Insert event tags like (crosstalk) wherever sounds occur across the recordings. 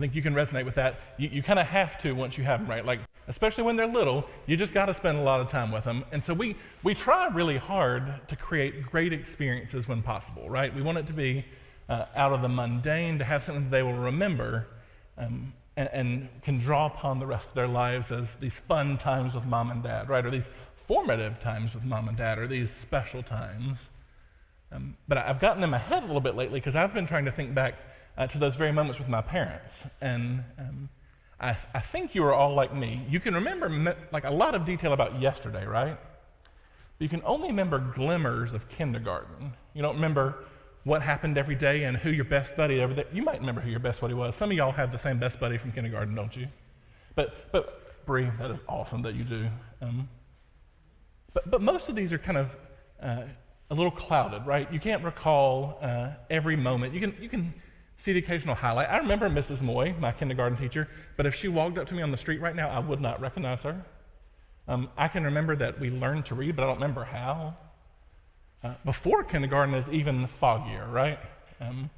I, think you can resonate with that. You, you kind of have to once you have them, right? Like, especially when they're little, you just got to spend a lot of time with them. And so we, we try really hard to create great experiences when possible, right? We want it to be uh, out of the mundane, to have something that they will remember um, and, and can draw upon the rest of their lives as these fun times with mom and dad, right? Or these formative times with mom and dad, or these special times. Um, but I've gotten in my head a little bit lately because I've been trying to think back uh, to those very moments with my parents. And um, I, I, think you are all like me. You can remember me- like a lot of detail about yesterday, right? But you can only remember glimmers of kindergarten. You don't remember what happened every day and who your best buddy ever. You might remember who your best buddy was. Some of y'all have the same best buddy from kindergarten, don't you? But but Bree, that is awesome that you do. Um, but but most of these are kind of uh, a little clouded, right? You can't recall uh, every moment. You can, you can see the occasional highlight. I remember Mrs. Moy, my kindergarten teacher, but if she walked up to me on the street right now, I would not recognize her. Um, I can remember that we learned to read, but I don't remember how. Uh, before kindergarten is even foggier, right? Um,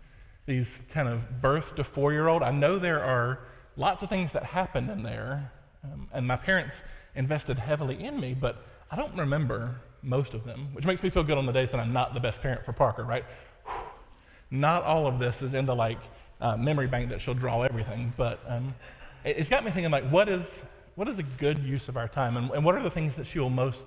these kind of birth to four year old. I know there are lots of things that happened in there, um, and my parents invested heavily in me, but I don't remember most of them, which makes me feel good on the days that I'm not the best parent for Parker, right? Not all of this is in the like uh, memory bank that she'll draw everything, but um, it, has got me thinking like, what is what is a good use of our time, and, and, what are the things that she will most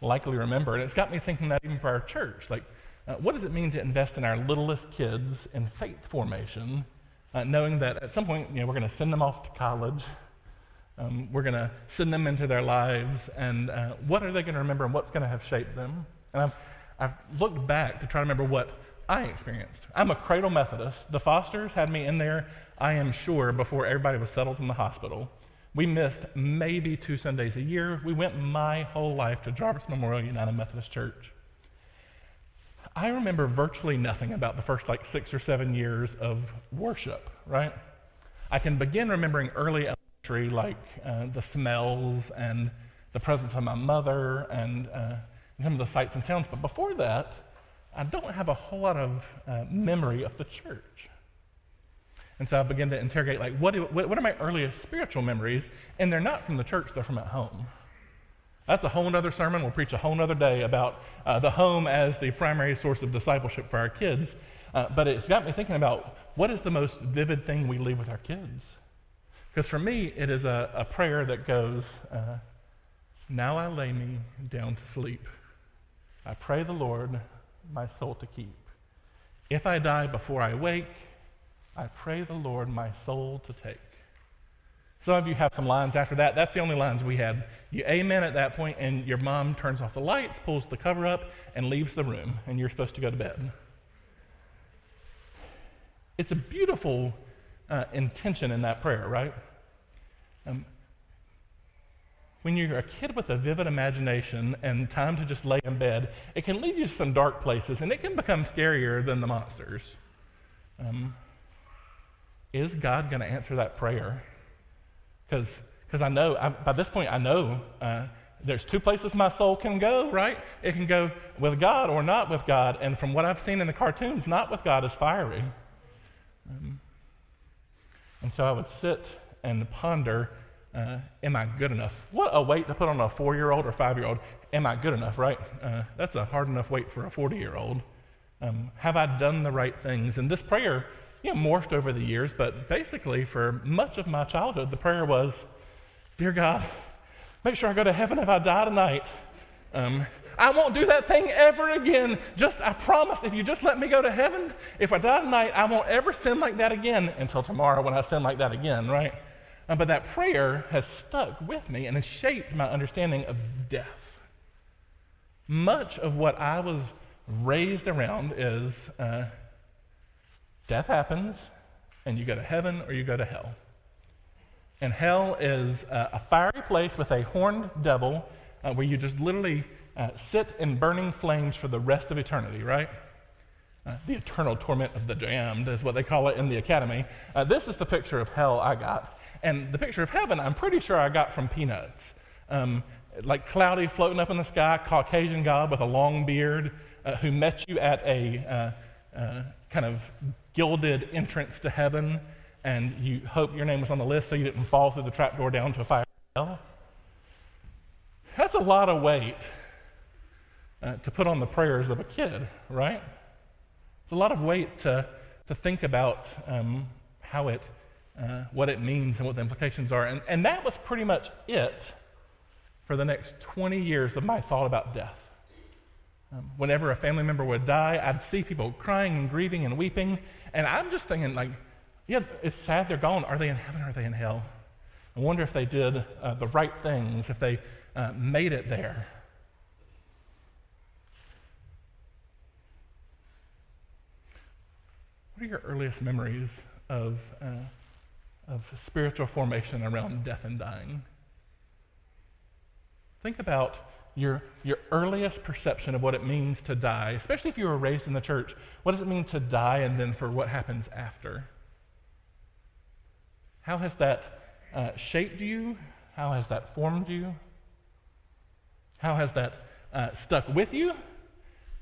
likely remember? And it's got me thinking that even for our church, like, uh, what does it mean to invest in our littlest kids in faith formation, uh, knowing that at some point, you know, we're going to send them off to college um, we're going to send them into their lives, and uh, what are they going to remember and what's going to have shaped them? And I've, I've looked back to try to remember what I experienced. I'm a cradle Methodist. The Fosters had me in there, I am sure, before everybody was settled in the hospital. We missed maybe two Sundays a year. We went my whole life to Jarvis Memorial United Methodist Church. I remember virtually nothing about the first like six or seven years of worship, right? I can begin remembering early elementary, like uh, the smells and the presence of my mother and uh, some of the sights and sounds. But before that, I don't have a whole lot of uh, memory of the church. And so I began to interrogate, like, what, do, what, what, are my earliest spiritual memories? And they're not from the church, they're from at home. That's a whole other sermon. We'll preach a whole other day about uh, the home as the primary source of discipleship for our kids. Uh, but it's got me thinking about what is the most vivid thing we leave with our kids? Because for me, it is a, a prayer that goes, uh, Now I lay me down to sleep. I pray the Lord my soul to keep. If I die before I wake, I pray the Lord my soul to take. Some of you have some lines after that. That's the only lines we had. You amen at that point, and your mom turns off the lights, pulls the cover up, and leaves the room, and you're supposed to go to bed. It's a beautiful uh, intention in that prayer, right? Um, when you're a kid with a vivid imagination and time to just lay in bed, it can lead you to some dark places and it can become scarier than the monsters. Um, is God going to answer that prayer? Because I know, I, by this point, I know uh, there's two places my soul can go, right? It can go with God or not with God. And from what I've seen in the cartoons, not with God is fiery. Um, and so I would sit and ponder uh, am I good enough? What a weight to put on a four year old or five year old. Am I good enough, right? Uh, that's a hard enough weight for a 40 year old. Um, have I done the right things? And this prayer, you know, morphed over the years, but basically for much of my childhood, the prayer was, Dear God, make sure I go to heaven if I die tonight. Um, I won't do that thing ever again. Just, I promise, if you just let me go to heaven, if I die tonight, I won't ever sin like that again until tomorrow when I sin like that again, right? Uh, but that prayer has stuck with me and has shaped my understanding of death. Much of what I was raised around is uh, death happens, and you go to heaven or you go to hell. And hell is uh, a fiery place with a horned devil uh, where you just literally uh, sit in burning flames for the rest of eternity, right? Uh, the eternal torment of the damned is what they call it in the academy. This is the picture of hell I got. And the picture of heaven, I'm pretty sure I got from Peanuts. Um, like cloudy floating up in the sky, Caucasian God with a long beard uh, who met you at a uh, uh, kind of gilded entrance to heaven, and you hope your name was on the list so you didn't fall through the trapdoor down to a fire hell. That's a lot of weight uh, to put on the prayers of a kid, right? It's a lot of weight to, to think about um, how it, uh, what it means and what the implications are. And, and that was pretty much it for the next 20 years of my thought about death. Um, whenever a family member would die, I'd see people crying and grieving and weeping, and I'm just thinking, like, yeah, it's sad they're gone. Are they in heaven or are they in hell? I wonder if they did uh, the right things, if they uh, made it there. What are your earliest memories of, uh, of spiritual formation around death and dying? Think about your, your earliest perception of what it means to die, especially if you were raised in the church. What does it mean to die and then for what happens after? How has that uh, shaped you? How has that formed you? How has that uh, stuck with you?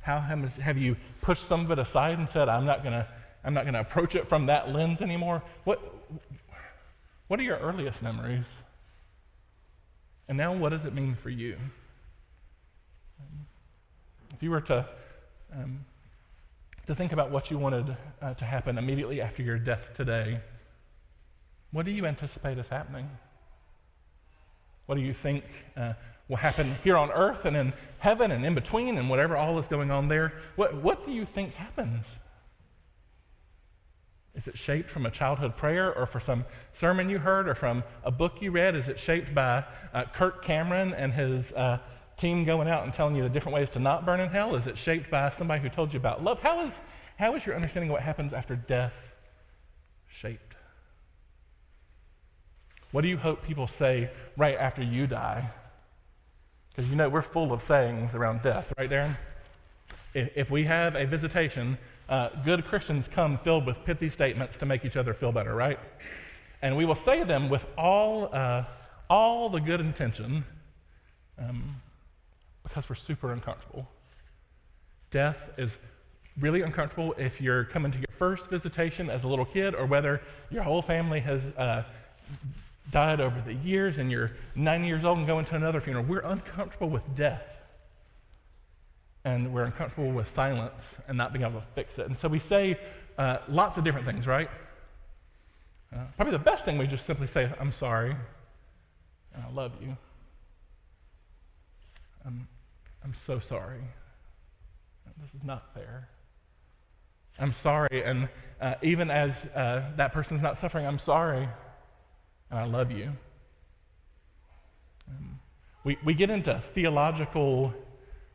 How has, have you pushed some of it aside and said, I'm not going to I'm not going to approach it from that lens anymore? What, what are your earliest memories? And now, what does it mean for you? If you were to, um, to think about what you wanted uh, to happen immediately after your death today, what do you anticipate is happening? What do you think uh, will happen here on earth and in heaven and in between and whatever all is going on there? What, what do you think happens? Is it shaped from a childhood prayer or for some sermon you heard or from a book you read? Is it shaped by uh, Kirk Cameron and his uh, team going out and telling you the different ways to not burn in hell? Is it shaped by somebody who told you about love? How is, how is your understanding of what happens after death shaped? What do you hope people say right after you die? Because you know we're full of sayings around death, right, Darren? If, if we have a visitation, uh, good Christians come filled with pithy statements to make each other feel better, right? And we will say them with all, uh, all the good intention um, because we're super uncomfortable. Death is really uncomfortable if you're coming to your first visitation as a little kid or whether your whole family has uh, died over the years and you're 90 years old and going to another funeral. We're uncomfortable with death and we're uncomfortable with silence and not being able to fix it. And so we say uh, lots of different things, right? Uh, probably the best thing we just simply say, I'm sorry, and I love you. I'm, I'm so sorry. This is not fair. I'm sorry, and uh, even as uh, that person's not suffering, I'm sorry, and I love you. Um, we, we get into theological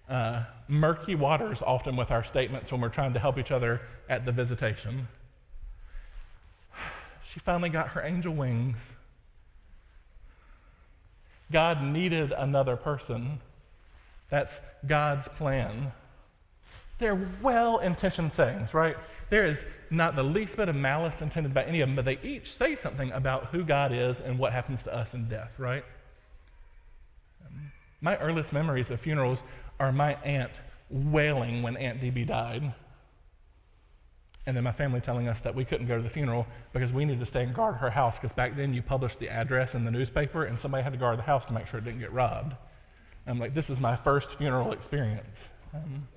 uh, murky waters often with our statements when we're trying to help each other at the visitation. She finally got her angel wings. God needed another person. That's God's plan. They're well intentioned sayings, right? There is not the least bit of malice intended by any of them, but they each say something about who God is and what happens to us in death, right? My earliest memories of funerals are my aunt wailing when Aunt DB died. And then my family telling us that we couldn't go to the funeral because we needed to stay and guard her house because back then you published the address in the newspaper and somebody had to guard the house to make sure it didn't get robbed. I'm like, this is my first funeral experience. Um,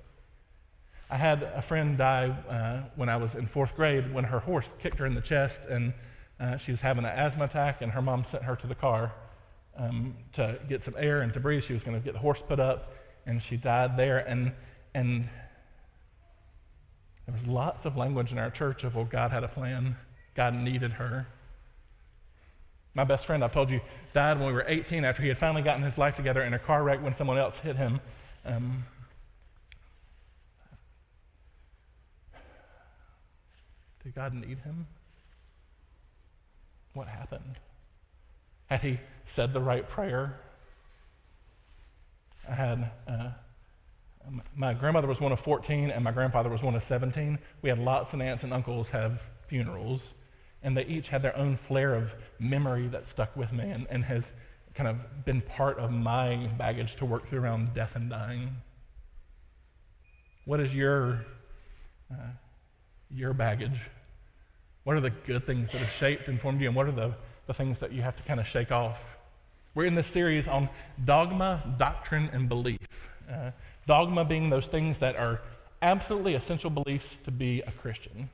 I had a friend die uh, when I was in fourth grade when her horse kicked her in the chest and uh, she was having an asthma attack and her mom sent her to the car um, to get some air and to breathe. She was going to get the horse put up and she died there. And, and there was lots of language in our church of, well, God had a plan, God needed her. My best friend, I told you, died when we were 18 after he had finally gotten his life together in a car wreck when someone else hit him. Um, did God need him? What happened? Had he said the right prayer? I had, uh, my grandmother was one of 14 and my grandfather was one of 17. We had lots of aunts and uncles have funerals, and they each had their own flair of memory that stuck with me and, and has kind of been part of my baggage to work through around death and dying. What is your, uh, your baggage? What are the good things that have shaped and formed you, and what are the, the things that you have to kind of shake off? We're in this series on dogma, doctrine, and belief. Uh, dogma being those things that are absolutely essential beliefs to be a Christian.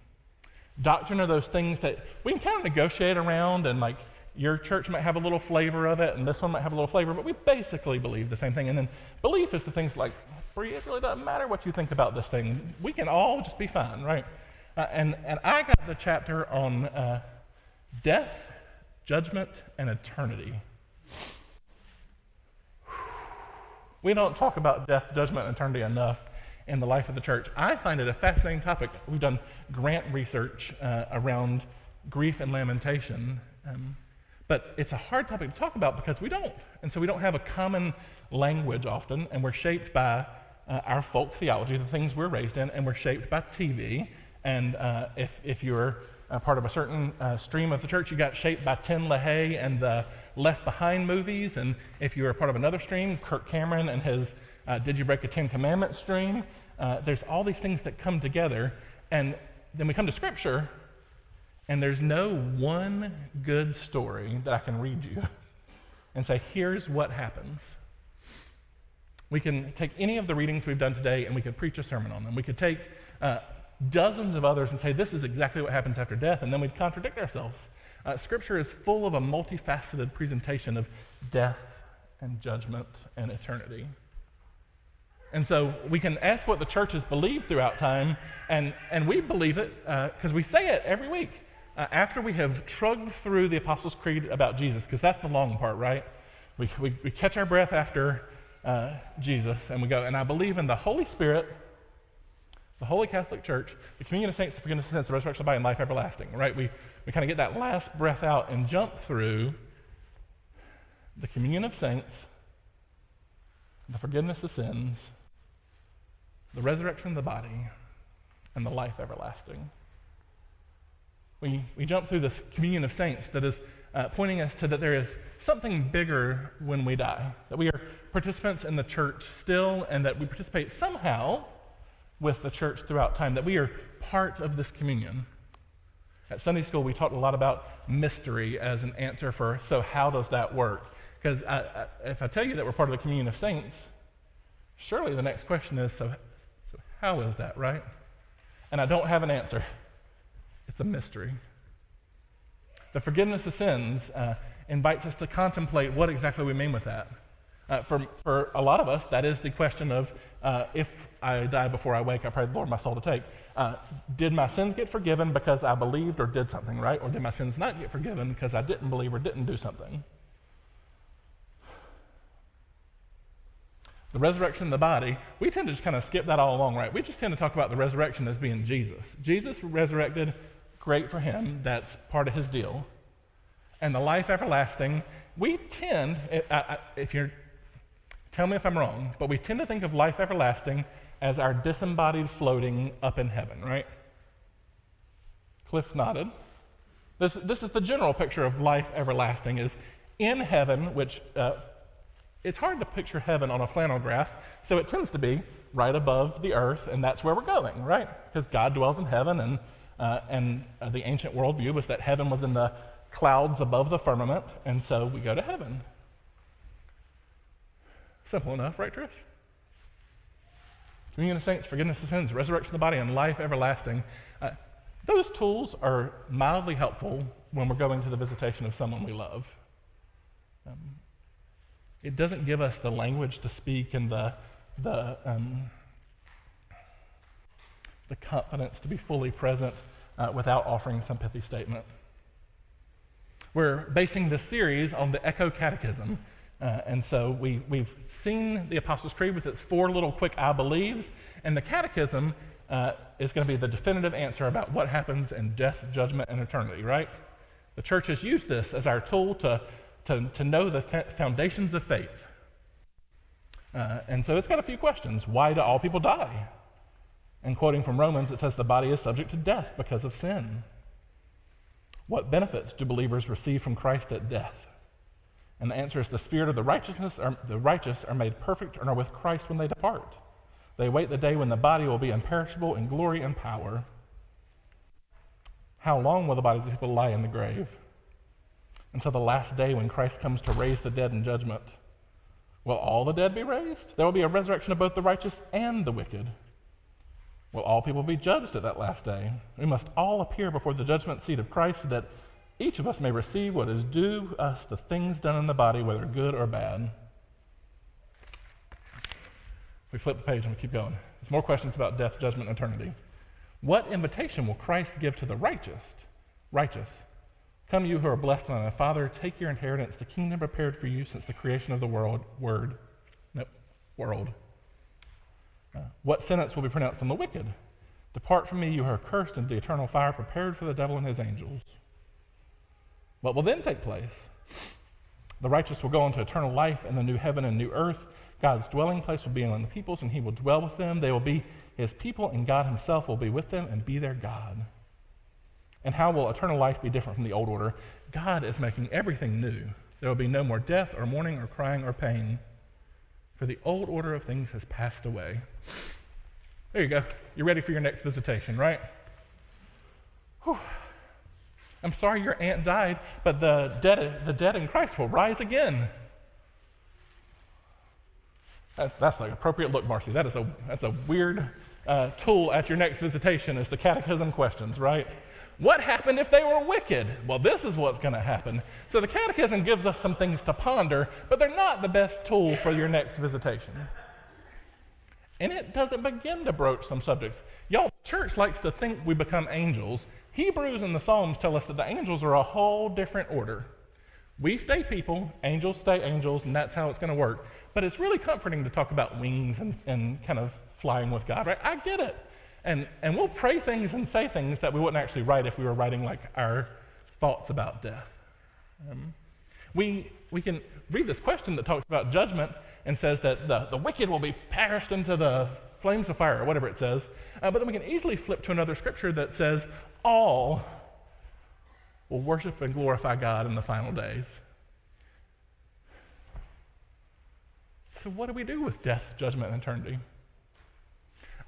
Doctrine are those things that we can kind of negotiate around, and like your church might have a little flavor of it, and this one might have a little flavor, but we basically believe the same thing. And then belief is the things like, for you, it really doesn't matter what you think about this thing. We can all just be fine, right? Uh, and, and I got the chapter on uh, death, judgment, and eternity. We don't talk about death, judgment, and eternity enough in the life of the church. I find it a fascinating topic. We've done grant research uh, around grief and lamentation, um, but it's a hard topic to talk about because we don't. And so we don't have a common language often, and we're shaped by uh, our folk theology, the things we're raised in, and we're shaped by TV. And uh, if, if you're part of a certain uh, stream of the church, you got shaped by Tim LaHaye and the Left Behind movies. And if you were part of another stream, Kirk Cameron and his uh, Did You Break the Ten Commandments stream, uh, there's all these things that come together. And then we come to Scripture, and there's no one good story that I can read you (laughs) and say, here's what happens. We can take any of the readings we've done today and we could preach a sermon on them. We could take uh, dozens of others and say, this is exactly what happens after death, and then we'd contradict ourselves. Uh, scripture is full of a multifaceted presentation of death and judgment and eternity. And so we can ask what the church has believed throughout time, and, and we believe it because uh, we say it every week. Uh, after we have trugged through the Apostles' Creed about Jesus, because that's the long part, right? We, we, we catch our breath after uh, Jesus and we go, and I believe in the Holy Spirit the Holy Catholic Church, the communion of saints, the forgiveness of sins, the resurrection of the body, and life everlasting, right? We, we kind of get that last breath out and jump through the communion of saints, the forgiveness of sins, the resurrection of the body, and the life everlasting. We, we jump through this communion of saints that is uh, pointing us to that there is something bigger when we die, that we are participants in the church still, and that we participate somehow with the church throughout time, that we are part of this communion. At Sunday school, we talked a lot about mystery as an answer for, so how does that work? Because if I tell you that we're part of the communion of saints, surely the next question is, so, so how is that, right? And I don't have an answer. It's a mystery. The forgiveness of sins uh, invites us to contemplate what exactly we mean with that. Uh, for, for a lot of us, that is the question of uh, if I die before I wake, I pray the Lord my soul to take. Uh, did my sins get forgiven because I believed or did something, right? Or did my sins not get forgiven because I didn't believe or didn't do something? The resurrection of the body, we tend to just kind of skip that all along, right? We just tend to talk about the resurrection as being Jesus. Jesus resurrected, great for him. That's part of his deal. And the life everlasting, we tend, if you're Tell me if I'm wrong, but we tend to think of life everlasting as our disembodied floating up in heaven, right? Cliff nodded. This, this is the general picture of life everlasting is in heaven, which uh, it's hard to picture heaven on a flannel graph, so it tends to be right above the earth, and that's where we're going, right? Because God dwells in heaven, and, uh, and uh, the ancient worldview was that heaven was in the clouds above the firmament, and so we go to heaven. Simple enough, right, Trish? Communion of saints, forgiveness of sins, resurrection of the body, and life everlasting. Uh, those tools are mildly helpful when we're going to the visitation of someone we love. Um, it doesn't give us the language to speak and the, the, um, the confidence to be fully present uh, without offering some pithy statement. We're basing this series on the Echo Catechism. Uh, and so we, we've seen the Apostles' Creed with its four little quick I believes, and the Catechism uh, is going to be the definitive answer about what happens in death, judgment, and eternity, right? The church has used this as our tool to, to, to know the foundations of faith. Uh, and so it's got a few questions. Why do all people die? And quoting from Romans, it says the body is subject to death because of sin. What benefits do believers receive from Christ at death? And the answer is the spirit of the righteousness are, the righteous are made perfect and are with Christ when they depart. They wait the day when the body will be imperishable in glory and power. How long will the bodies of people lie in the grave? Until the last day when Christ comes to raise the dead in judgment. Will all the dead be raised? There will be a resurrection of both the righteous and the wicked. Will all people be judged at that last day? We must all appear before the judgment seat of Christ that each of us may receive what is due us, the things done in the body, whether good or bad. We flip the page and we keep going. There's more questions about death, judgment, and eternity. What invitation will Christ give to the righteous? Righteous. Come, you who are blessed by my Father, take your inheritance, the kingdom prepared for you since the creation of the world. Word. Nope. World. Uh, what sentence will be pronounced on the wicked? Depart from me, you who are cursed, into the eternal fire prepared for the devil and his angels. What will then take place? The righteous will go into eternal life in the new heaven and new earth. God's dwelling place will be among the peoples, and he will dwell with them. They will be his people, and God himself will be with them and be their God. And how will eternal life be different from the old order? God is making everything new. There will be no more death or mourning or crying or pain, for the old order of things has passed away. There you go. You're ready for your next visitation, right? Whew. I'm sorry your aunt died, but the dead, the dead in Christ will rise again. That, that's the appropriate look, Marcy. That is a, that's a weird uh, tool at your next visitation is the catechism questions, right? What happened if they were wicked? Well, this is what's going to happen. So the catechism gives us some things to ponder, but they're not the best tool for your next visitation. And it doesn't begin to broach some subjects. Y'all, church likes to think we become angels Hebrews and the Psalms tell us that the angels are a whole different order. We stay people, angels stay angels, and that's how it's going to work. But it's really comforting to talk about wings and, and kind of flying with God, right? I get it. And, and we'll pray things and say things that we wouldn't actually write if we were writing like our thoughts about death. Um, we, we can read this question that talks about judgment and says that the, the wicked will be perished into the flames of fire, or whatever it says. Uh, but then we can easily flip to another scripture that says, all will worship and glorify God in the final days. So, what do we do with death, judgment, and eternity?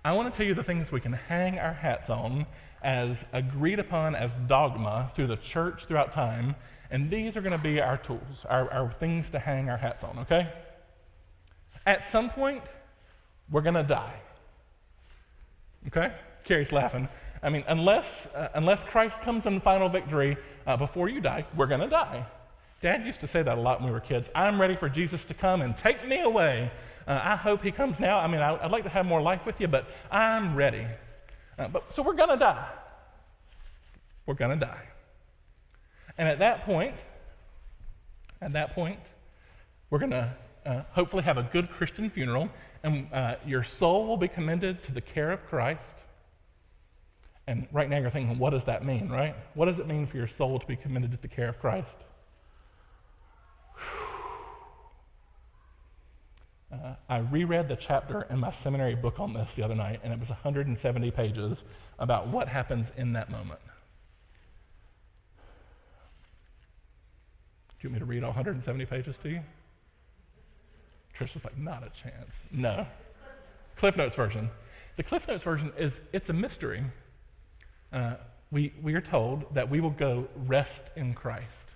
I want to tell you the things we can hang our hats on as agreed upon as dogma through the church throughout time, and these are going to be our tools, our, our things to hang our hats on, okay? At some point, we're going to die. Okay? Carrie's laughing. I mean, unless, uh, unless Christ comes in final victory uh, before you die, we're going to die. Dad used to say that a lot when we were kids. I'm ready for Jesus to come and take me away. Uh, I hope he comes now. I mean, I, would like to have more life with you, but I'm ready. Uh, but, so we're going to die. We're going to die. And at that point, at that point, we're going to uh, hopefully have a good Christian funeral, and uh, your soul will be commended to the care of Christ. And right now you're thinking, what does that mean, right? What does it mean for your soul to be committed to the care of Christ? (sighs) Uh, I reread the chapter in my seminary book on this the other night, and it was 170 pages about what happens in that moment. Do you want me to read all 170 pages to you? Trisha's like, not a chance. No. Cliff Notes version. The Cliff Notes version is it's a mystery uh, we, we are told that we will go rest in Christ.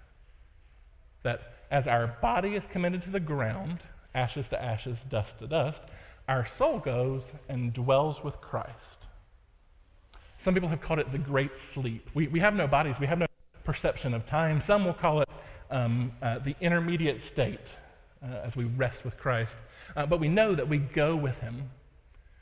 That as our body is committed to the ground, ashes to ashes, dust to dust, our soul goes and dwells with Christ. Some people have called it the great sleep. We, we have no bodies, we have no perception of time. Some will call it um, uh, the intermediate state uh, as we rest with Christ. Uh, but we know that we go with Him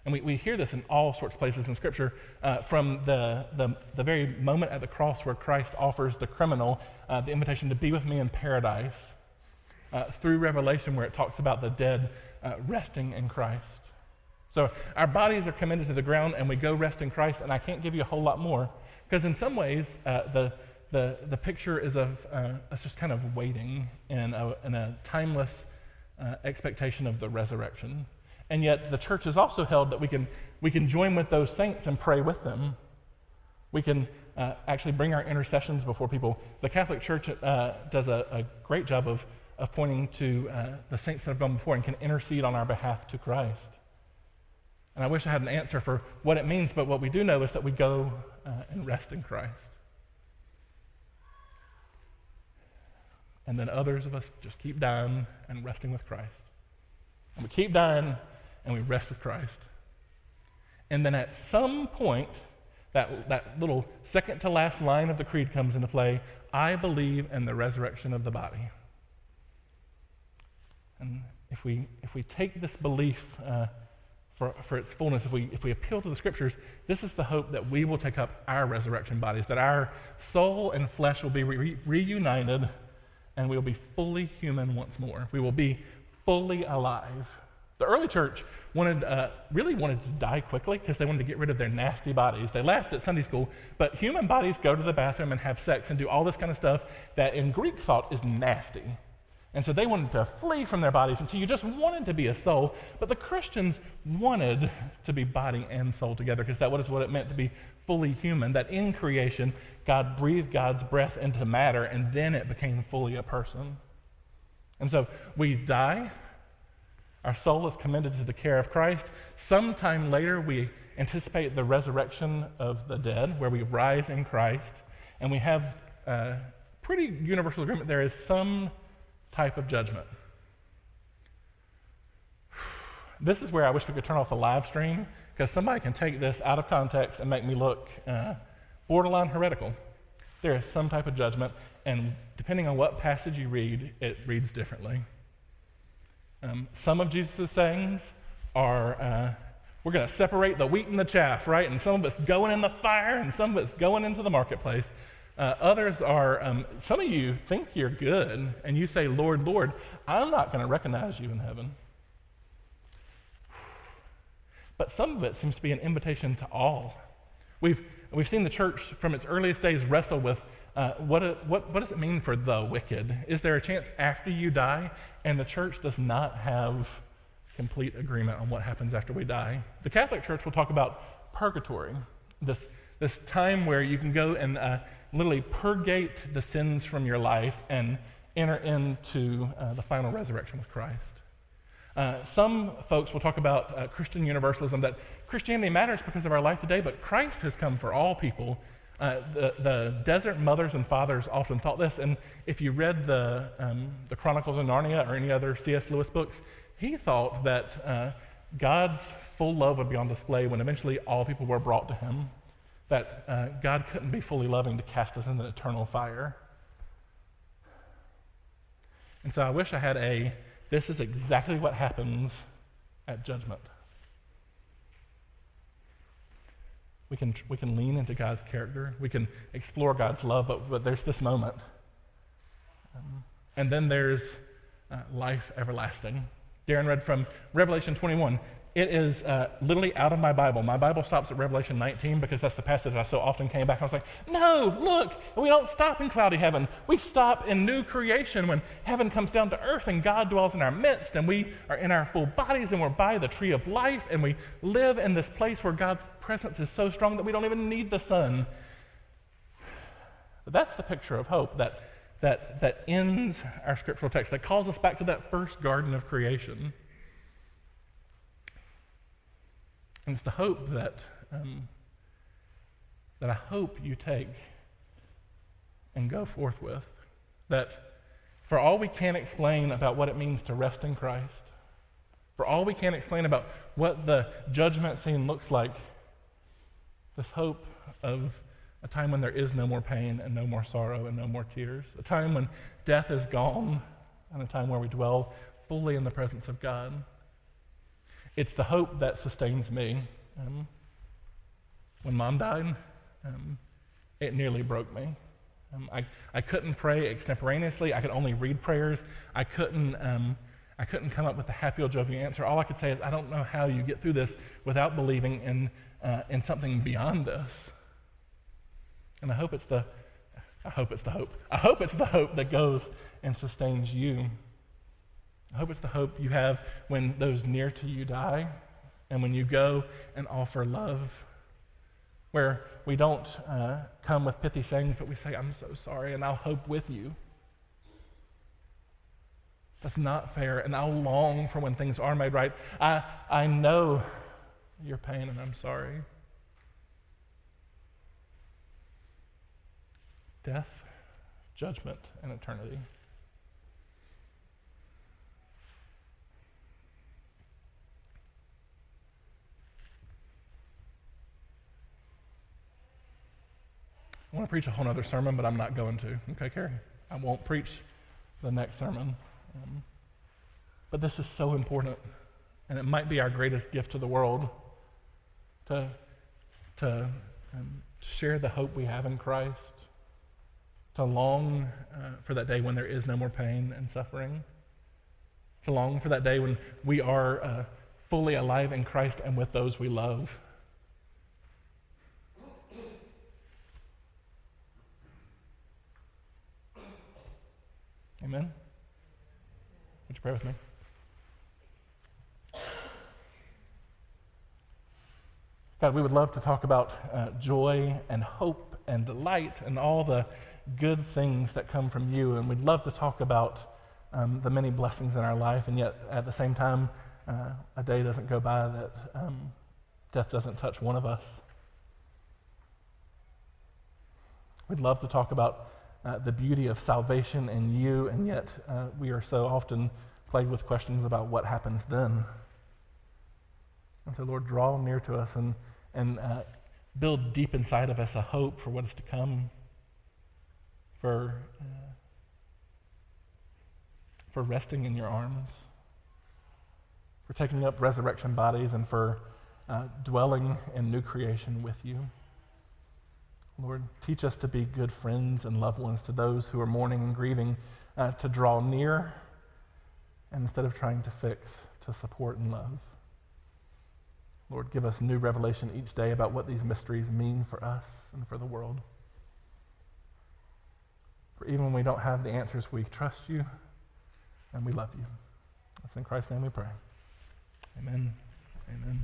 and we, we hear this in all sorts of places in Scripture, uh, from the, the, the, very moment at the cross where Christ offers the criminal uh, the invitation to be with me in paradise, uh, through Revelation where it talks about the dead uh, resting in Christ. So our bodies are committed to the ground and we go rest in Christ, and I can't give you a whole lot more. Because in some ways, uh, the, the, the picture is of uh, us just kind of waiting in a, in a timeless uh, expectation of the resurrection. And yet, the church has also held that we can, we can join with those saints and pray with them. We can uh, actually bring our intercessions before people. The Catholic Church uh, does a, a, great job of, of pointing to uh, the saints that have gone before and can intercede on our behalf to Christ. And I wish I had an answer for what it means, but what we do know is that we go uh, and rest in Christ. And then others of us just keep dying and resting with Christ. And we keep dying and we rest with Christ. And then at some point, that, that little second to last line of the creed comes into play I believe in the resurrection of the body. And if we, if we take this belief uh, for, for its fullness, if we, if we appeal to the scriptures, this is the hope that we will take up our resurrection bodies, that our soul and flesh will be re- reunited and we will be fully human once more. We will be fully alive. The early church wanted, uh, really wanted to die quickly because they wanted to get rid of their nasty bodies. They laughed at Sunday school, but human bodies go to the bathroom and have sex and do all this kind of stuff that in Greek thought is nasty. And so they wanted to flee from their bodies. And so you just wanted to be a soul. But the Christians wanted to be body and soul together because that was what it meant to be fully human. That in creation, God breathed God's breath into matter and then it became fully a person. And so we die. Our soul is commended to the care of Christ. Sometime later, we anticipate the resurrection of the dead, where we rise in Christ. And we have a pretty universal agreement there is some type of judgment. (sighs) This is where I wish we could turn off the live stream because somebody can take this out of context and make me look uh, borderline heretical. There is some type of judgment, and depending on what passage you read, it reads differently. Um, some of Jesus' sayings are uh, we're going to separate the wheat and the chaff, right? And some of it's going in the fire, and some of it's going into the marketplace. Uh, others are, um, some of you think you're good, and you say, Lord, Lord, I'm not going to recognize you in heaven. But some of it seems to be an invitation to all. We've, we've seen the church from its earliest days wrestle with uh, what, what, what does it mean for the wicked? Is there a chance after you die? And the church does not have complete agreement on what happens after we die. The Catholic Church will talk about purgatory, this, this time where you can go and uh, literally purgate the sins from your life and enter into uh, the final resurrection with Christ. Uh, some folks will talk about uh, Christian universalism, that Christianity matters because of our life today, but Christ has come for all people. Uh, the, the, desert mothers and fathers often thought this, and if you read the, um, the Chronicles of Narnia or any other C.S. Lewis books, he thought that uh, God's full love would be on display when eventually all people were brought to him that uh, God couldn't be fully loving to cast us in into eternal fire. And so I wish I had a this is exactly what happens at judgment. We can, we can lean into God's character. We can explore God's love, but, but there's this moment. Um, and then there's uh, life everlasting. Darren read from Revelation 21. It is uh, literally out of my Bible. My Bible stops at Revelation 19 because that's the passage I so often came back. I was like, no, look, we don't stop in cloudy heaven. We stop in new creation when heaven comes down to earth and God dwells in our midst and we are in our full bodies and we're by the tree of life and we live in this place where God's presence is so strong that we don't even need the sun. But that's the picture of hope that, that, that ends our scriptural text, that calls us back to that first garden of creation. And it's the hope that, um, that I hope you take and go forth with. That for all we can explain about what it means to rest in Christ, for all we can explain about what the judgment scene looks like, this hope of a time when there is no more pain and no more sorrow and no more tears, a time when death is gone, and a time where we dwell fully in the presence of God. It's the hope that sustains me. Um, when mom died, um, it nearly broke me. Um, I, I couldn't pray extemporaneously. I could only read prayers. I couldn't, um, I couldn't come up with a happy or jovial answer. All I could say is, I don't know how you get through this without believing in, uh, in something beyond this. And I hope it's the, I hope it's the hope. I hope it's the hope that goes and sustains you. I hope it's the hope you have when those near to you die and when you go and offer love, where we don't uh, come with pithy sayings, but we say, I'm so sorry, and I'll hope with you. That's not fair, and I'll long for when things are made right. I, I know your pain, and I'm sorry. Death, judgment, and eternity. I want to preach a whole other sermon, but I'm not going to. Okay, Carrie? I won't preach the next sermon. Um, but this is so important, and it might be our greatest gift to the world to, to, um, to share the hope we have in Christ, to long uh, for that day when there is no more pain and suffering, to long for that day when we are uh, fully alive in Christ and with those we love. Amen? Would you pray with me? God, we would love to talk about uh, joy and hope and delight and all the good things that come from you. And we'd love to talk about um, the many blessings in our life. And yet, at the same time, uh, a day doesn't go by that um, death doesn't touch one of us. We'd love to talk about uh, the beauty of salvation in you, and yet uh, we are so often plagued with questions about what happens then. And so, Lord, draw near to us and, and uh, build deep inside of us a hope for what is to come, for, uh, for resting in your arms, for taking up resurrection bodies, and for uh, dwelling in new creation with you. Lord, teach us to be good friends and loved ones to those who are mourning and grieving, uh, to draw near, instead of trying to fix, to support and love. Lord, give us new revelation each day about what these mysteries mean for us and for the world. For even when we don't have the answers, we trust you and we love you. It's in Christ's name we pray. Amen. Amen.